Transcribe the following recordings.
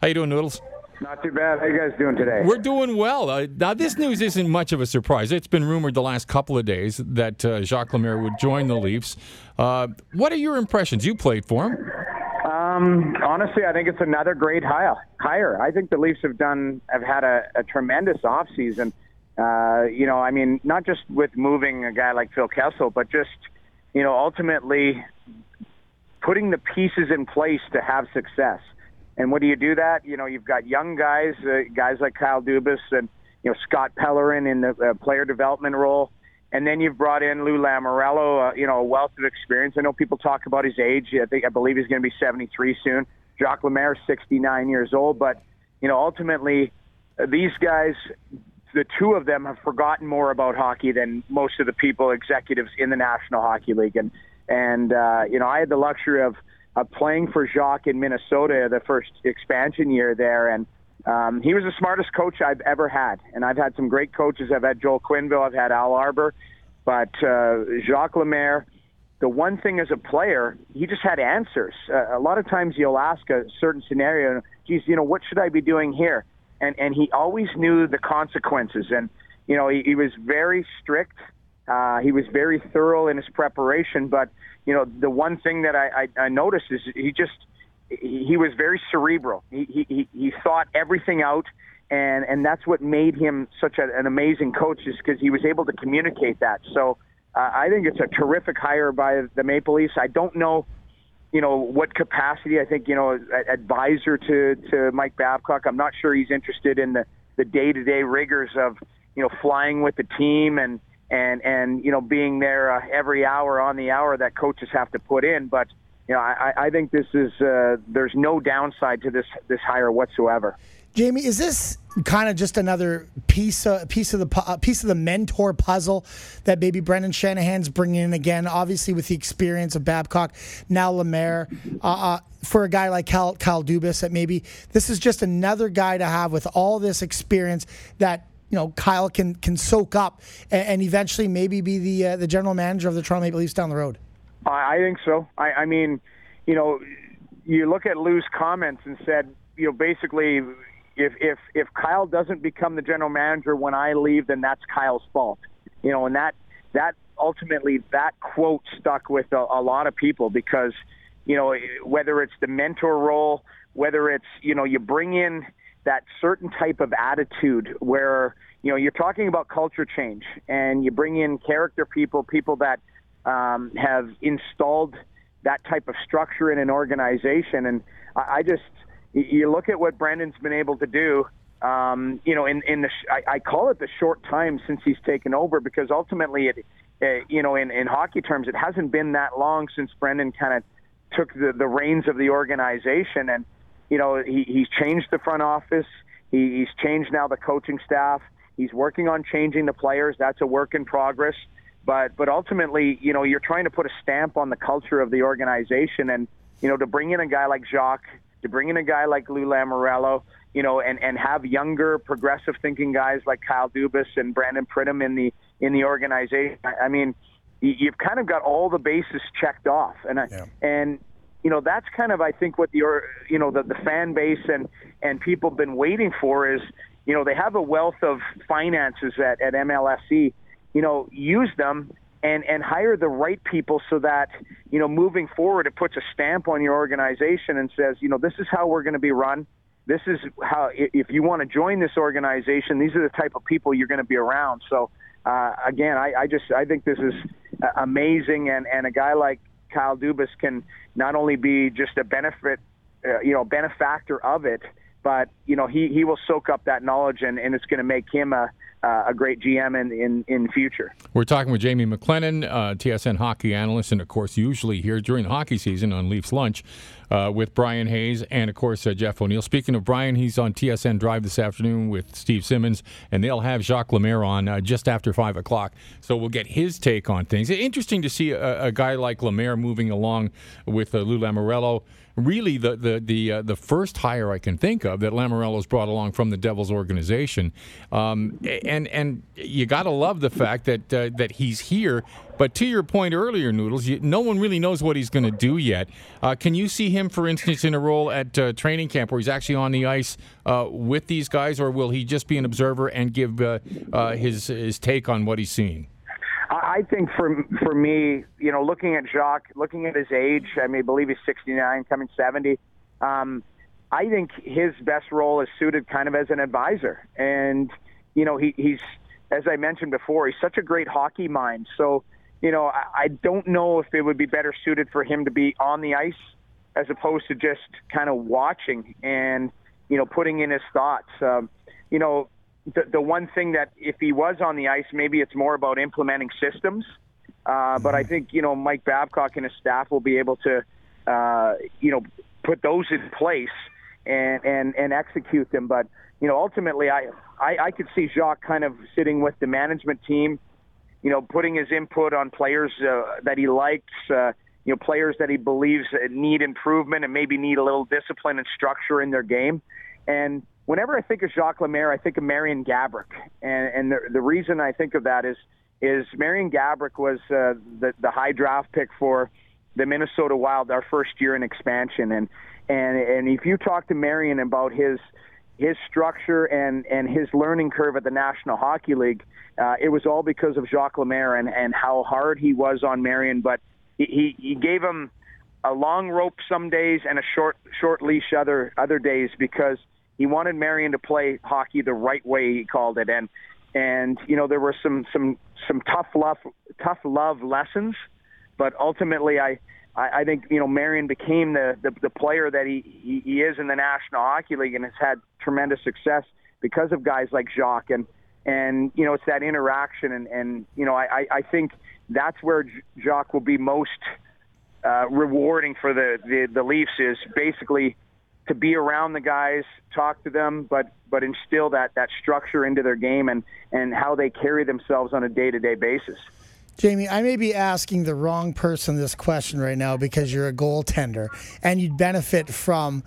How you doing, Noodles? Not too bad. How you guys doing today? We're doing well. Uh, now, this news isn't much of a surprise. It's been rumored the last couple of days that uh, Jacques Lemaire would join the Leafs. Uh, what are your impressions? You played for him. Um, honestly, I think it's another great hire. Hire. I think the Leafs have done have had a, a tremendous offseason. Uh, you know, I mean, not just with moving a guy like Phil Kessel, but just you know, ultimately putting the pieces in place to have success. And what do you do that? You know, you've got young guys, uh, guys like Kyle Dubas and you know Scott Pellerin in the uh, player development role, and then you've brought in Lou Lamoriello, uh, you know, a wealth of experience. I know people talk about his age. I think I believe he's going to be 73 soon. Jacques Lemaire, 69 years old, but you know, ultimately, uh, these guys, the two of them have forgotten more about hockey than most of the people, executives in the National Hockey League, and and uh, you know, I had the luxury of uh, playing for Jacques in Minnesota the first expansion year there, and um, he was the smartest coach I've ever had. And I've had some great coaches. I've had Joel Quenneville, I've had Al Arbour, but uh, Jacques Lemaire. The one thing as a player, he just had answers. Uh, a lot of times you'll ask a certain scenario, geez, you know, what should I be doing here? And and he always knew the consequences. And you know, he, he was very strict. Uh, he was very thorough in his preparation, but you know, the one thing that I, I, I noticed is he just he was very cerebral. He he he thought everything out, and and that's what made him such a, an amazing coach, is because he was able to communicate that. So uh, I think it's a terrific hire by the Maple Leafs. I don't know, you know, what capacity. I think you know, advisor to to Mike Babcock. I'm not sure he's interested in the the day to day rigors of you know flying with the team and and and you know being there uh, every hour on the hour that coaches have to put in. But you know, I, I think this is uh, there's no downside to this this hire whatsoever. Jamie, is this kind of just another piece of piece of the uh, piece of the mentor puzzle that maybe Brendan Shanahan's bringing in again? Obviously, with the experience of Babcock, now Lemaire, uh, uh, for a guy like Kyle, Kyle Dubas, that maybe this is just another guy to have with all this experience that you know Kyle can can soak up and, and eventually maybe be the uh, the general manager of the Toronto Maple Leafs down the road. I think so. I, I mean, you know, you look at Lou's comments and said, you know, basically, if if if Kyle doesn't become the general manager when I leave, then that's Kyle's fault. You know, and that that ultimately that quote stuck with a, a lot of people because, you know, whether it's the mentor role, whether it's you know you bring in that certain type of attitude where you know you're talking about culture change and you bring in character people, people that um, have installed that type of structure in an organization. And I, I just you look at what Brendan's been able to do. Um, you know, in in the I, I call it the short time since he's taken over because ultimately it, uh, you know, in in hockey terms, it hasn't been that long since Brendan kind of took the the reins of the organization and you know, he, he's changed the front office. He, he's changed now the coaching staff. He's working on changing the players. That's a work in progress. But but ultimately, you know, you're trying to put a stamp on the culture of the organization, and you know, to bring in a guy like Jacques, to bring in a guy like Lou Lamoriello, you know, and and have younger, progressive thinking guys like Kyle Dubas and Brandon Pridham in the in the organization. I, I mean, you've kind of got all the bases checked off, and yeah. and you know that's kind of I think what the you know the, the fan base and and people have been waiting for is you know they have a wealth of finances at at MLSE you know use them and and hire the right people so that you know moving forward it puts a stamp on your organization and says you know this is how we're going to be run. This is how if you want to join this organization these are the type of people you're going to be around. So uh, again I, I just I think this is amazing and and a guy like Kyle Dubas can not only be just a benefit, uh, you know, benefactor of it, but you know he he will soak up that knowledge and, and it's going to make him a uh, a great GM in, in in future. We're talking with Jamie McLennan, uh, TSN hockey analyst, and of course, usually here during the hockey season on Leafs Lunch uh, with Brian Hayes and of course uh, Jeff O'Neill. Speaking of Brian, he's on TSN Drive this afternoon with Steve Simmons, and they'll have Jacques Lemaire on uh, just after five o'clock. So we'll get his take on things. Interesting to see a, a guy like Lemaire moving along with uh, Lou Lamoriello really the the the uh, the first hire I can think of that Lamoriello's brought along from the Devils organization, um, and and you got to love the fact that uh, that he's here But to your point earlier, Noodles, you, no one really knows what he's going to do yet. Uh, can you see him, for instance, in a role at uh, training camp where he's actually on the ice uh, with these guys, or will he just be an observer and give uh, uh, his his take on what he's seeing? I think for for me, you know, looking at Jacques, looking at his age, I mean, I believe he's 69, coming 70. Um, I think his best role is suited kind of as an advisor, and you know, he, he's as I mentioned before, he's such a great hockey mind. So, you know, I, I don't know if it would be better suited for him to be on the ice as opposed to just kind of watching and you know putting in his thoughts. Um, you know, the, the one thing that if he was on the ice, maybe it's more about implementing systems. Uh, but I mm-hmm. think you know Mike Babcock and his staff will be able to, uh, you know, put those in place and and and execute them. But you know, ultimately, I I, I could see Jacques kind of sitting with the management team, you know, putting his input on players uh, that he likes, uh, you know, players that he believes need improvement and maybe need a little discipline and structure in their game. And whenever I think of Jacques Lemaire, I think of Marian Gaborik, and, and the, the reason I think of that is is Marian Gaborik was uh, the the high draft pick for the Minnesota Wild our first year in expansion, and and and if you talk to Marian about his his structure and and his learning curve at the National Hockey League, uh, it was all because of Jacques Lemaire and and how hard he was on Marian, but he he gave him a long rope some days and a short short leash other other days because he wanted Marian to play hockey the right way. He called it, and and you know there were some some some tough love tough love lessons, but ultimately I. I, I think you know Marian became the, the the player that he, he he is in the National Hockey League and has had tremendous success because of guys like Jacques and and you know it's that interaction and and you know I I think that's where Jacques will be most uh, rewarding for the, the the Leafs is basically to be around the guys, talk to them, but but instill that that structure into their game and and how they carry themselves on a day to day basis. Jamie, I may be asking the wrong person this question right now because you're a goaltender and you'd benefit from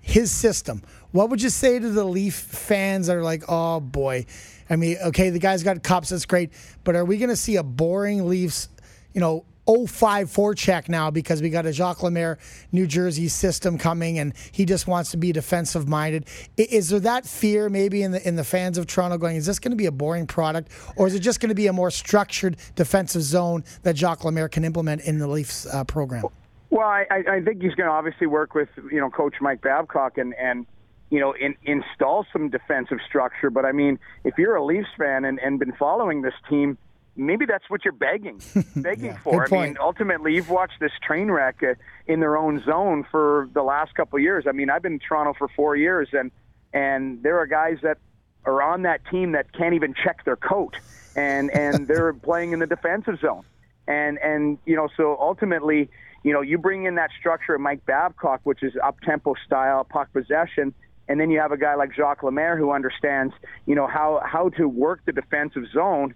his system. What would you say to the Leaf fans that are like, oh boy? I mean, okay, the guy's got cups, that's great, but are we going to see a boring Leafs, you know, 05 check now because we got a Jacques Lemaire New Jersey system coming and he just wants to be defensive minded. Is there that fear maybe in the in the fans of Toronto going, is this going to be a boring product or is it just going to be a more structured defensive zone that Jacques Lemaire can implement in the Leafs uh, program? Well, I, I think he's going to obviously work with you know Coach Mike Babcock and and you know in, install some defensive structure. But I mean, if you're a Leafs fan and, and been following this team maybe that's what you're begging, begging yeah, for. I mean, ultimately, you've watched this train wreck uh, in their own zone for the last couple of years. I mean, I've been in Toronto for four years, and and there are guys that are on that team that can't even check their coat, and and they're playing in the defensive zone, and and you know, so ultimately, you know, you bring in that structure of Mike Babcock, which is up tempo style, puck possession. And then you have a guy like Jacques Lemaire who understands, you know, how how to work the defensive zone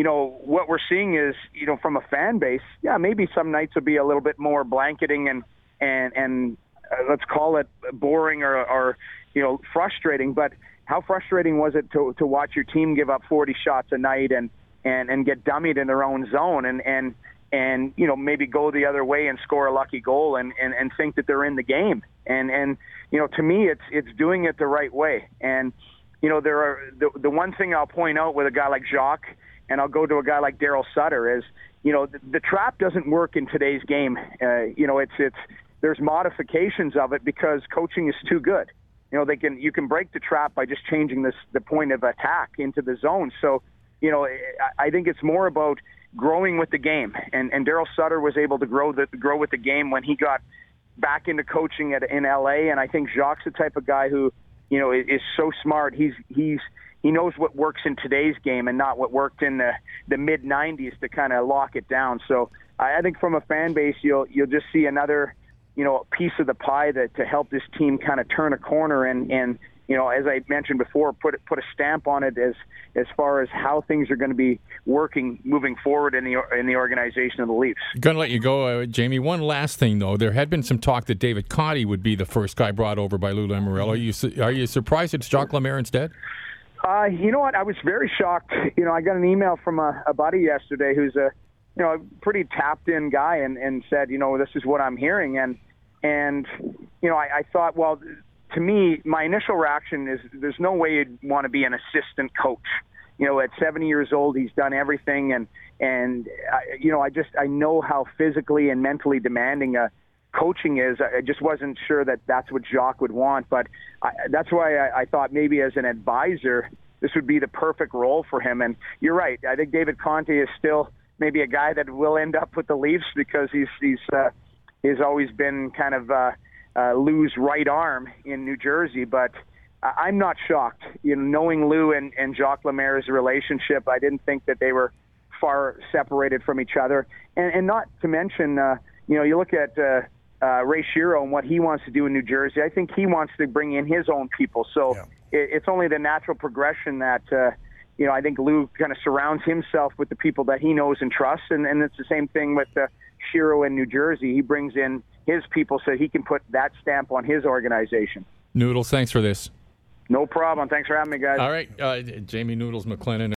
you know, what we're seeing is, you know, from a fan base, yeah, maybe some nights will be a little bit more blanketing and and and uh, let's call it boring or, or you know frustrating. But how frustrating was it to to watch your team give up 40 shots a night and and and get dummied in their own zone and and and you know maybe go the other way and score a lucky goal and and and think that they're in the game and and you know to me it's it's doing it the right way and you know there are the the one thing I'll point out with a guy like Jacques and I'll go to a guy like Daryl Sutter is, you know, the, the trap doesn't work in today's game. Uh, you know, it's it's there's modifications of it because coaching is too good. You know, they can you can break the trap by just changing this the point of attack into the zone. So, you know, I, I think it's more about growing with the game. And and Daryl Sutter was able to grow the grow with the game when he got back into coaching at in LA. And I think Jacques the type of guy who, you know, is, is so smart. He's he's he knows what works in today's game and not what worked in the the mid 90s to kind of lock it down. So I, think from a fan base, you'll you'll just see another you know piece of the pie that to help this team kind of turn a corner and and you know as I mentioned before, put put a stamp on it as as far as how things are going to be working moving forward in the in the organization of the Leafs. Going to let you go, uh, Jamie. One last thing though, there had been some talk that David Conte would be the first guy brought over by Lou Lamoriello. Are you are you surprised it's Jacques Lemaire instead? Uh, you know what? I was very shocked. You know, I got an email from a, a buddy yesterday who's a you know, a pretty tapped in guy and, and said, you know, this is what I'm hearing. And, and, you know, I, I thought, well, to me, my initial reaction is there's no way you'd want to be an assistant coach. You know, at 70 years old, he's done everything, and and I, you know, I just I know how physically and mentally demanding a coaching is. I just wasn't sure that that's what Jacques would want, but I, that's why I, I thought maybe as an advisor, this would be the perfect role for him. And you're right. I think David Conte is still maybe a guy that will end up with the Leafs because he's he's uh, he's always been kind of uh, uh, Lou's right arm in New Jersey, but. I'm not shocked. You know, knowing Lou and, and Jacques Lemaire's relationship, I didn't think that they were far separated from each other. And, and not to mention, uh, you know, you look at uh, uh, Ray Shero and what he wants to do in New Jersey. I think he wants to bring in his own people. So yeah. it, it's only the natural progression that, uh, you know, I think Lou kind of surrounds himself with the people that he knows and trusts. And, and it's the same thing with uh, Shero in New Jersey. He brings in his people so he can put that stamp on his organization. Noodles, thanks for this. No problem. Thanks for having me, guys. All right. Uh, Jamie Noodles McLennan.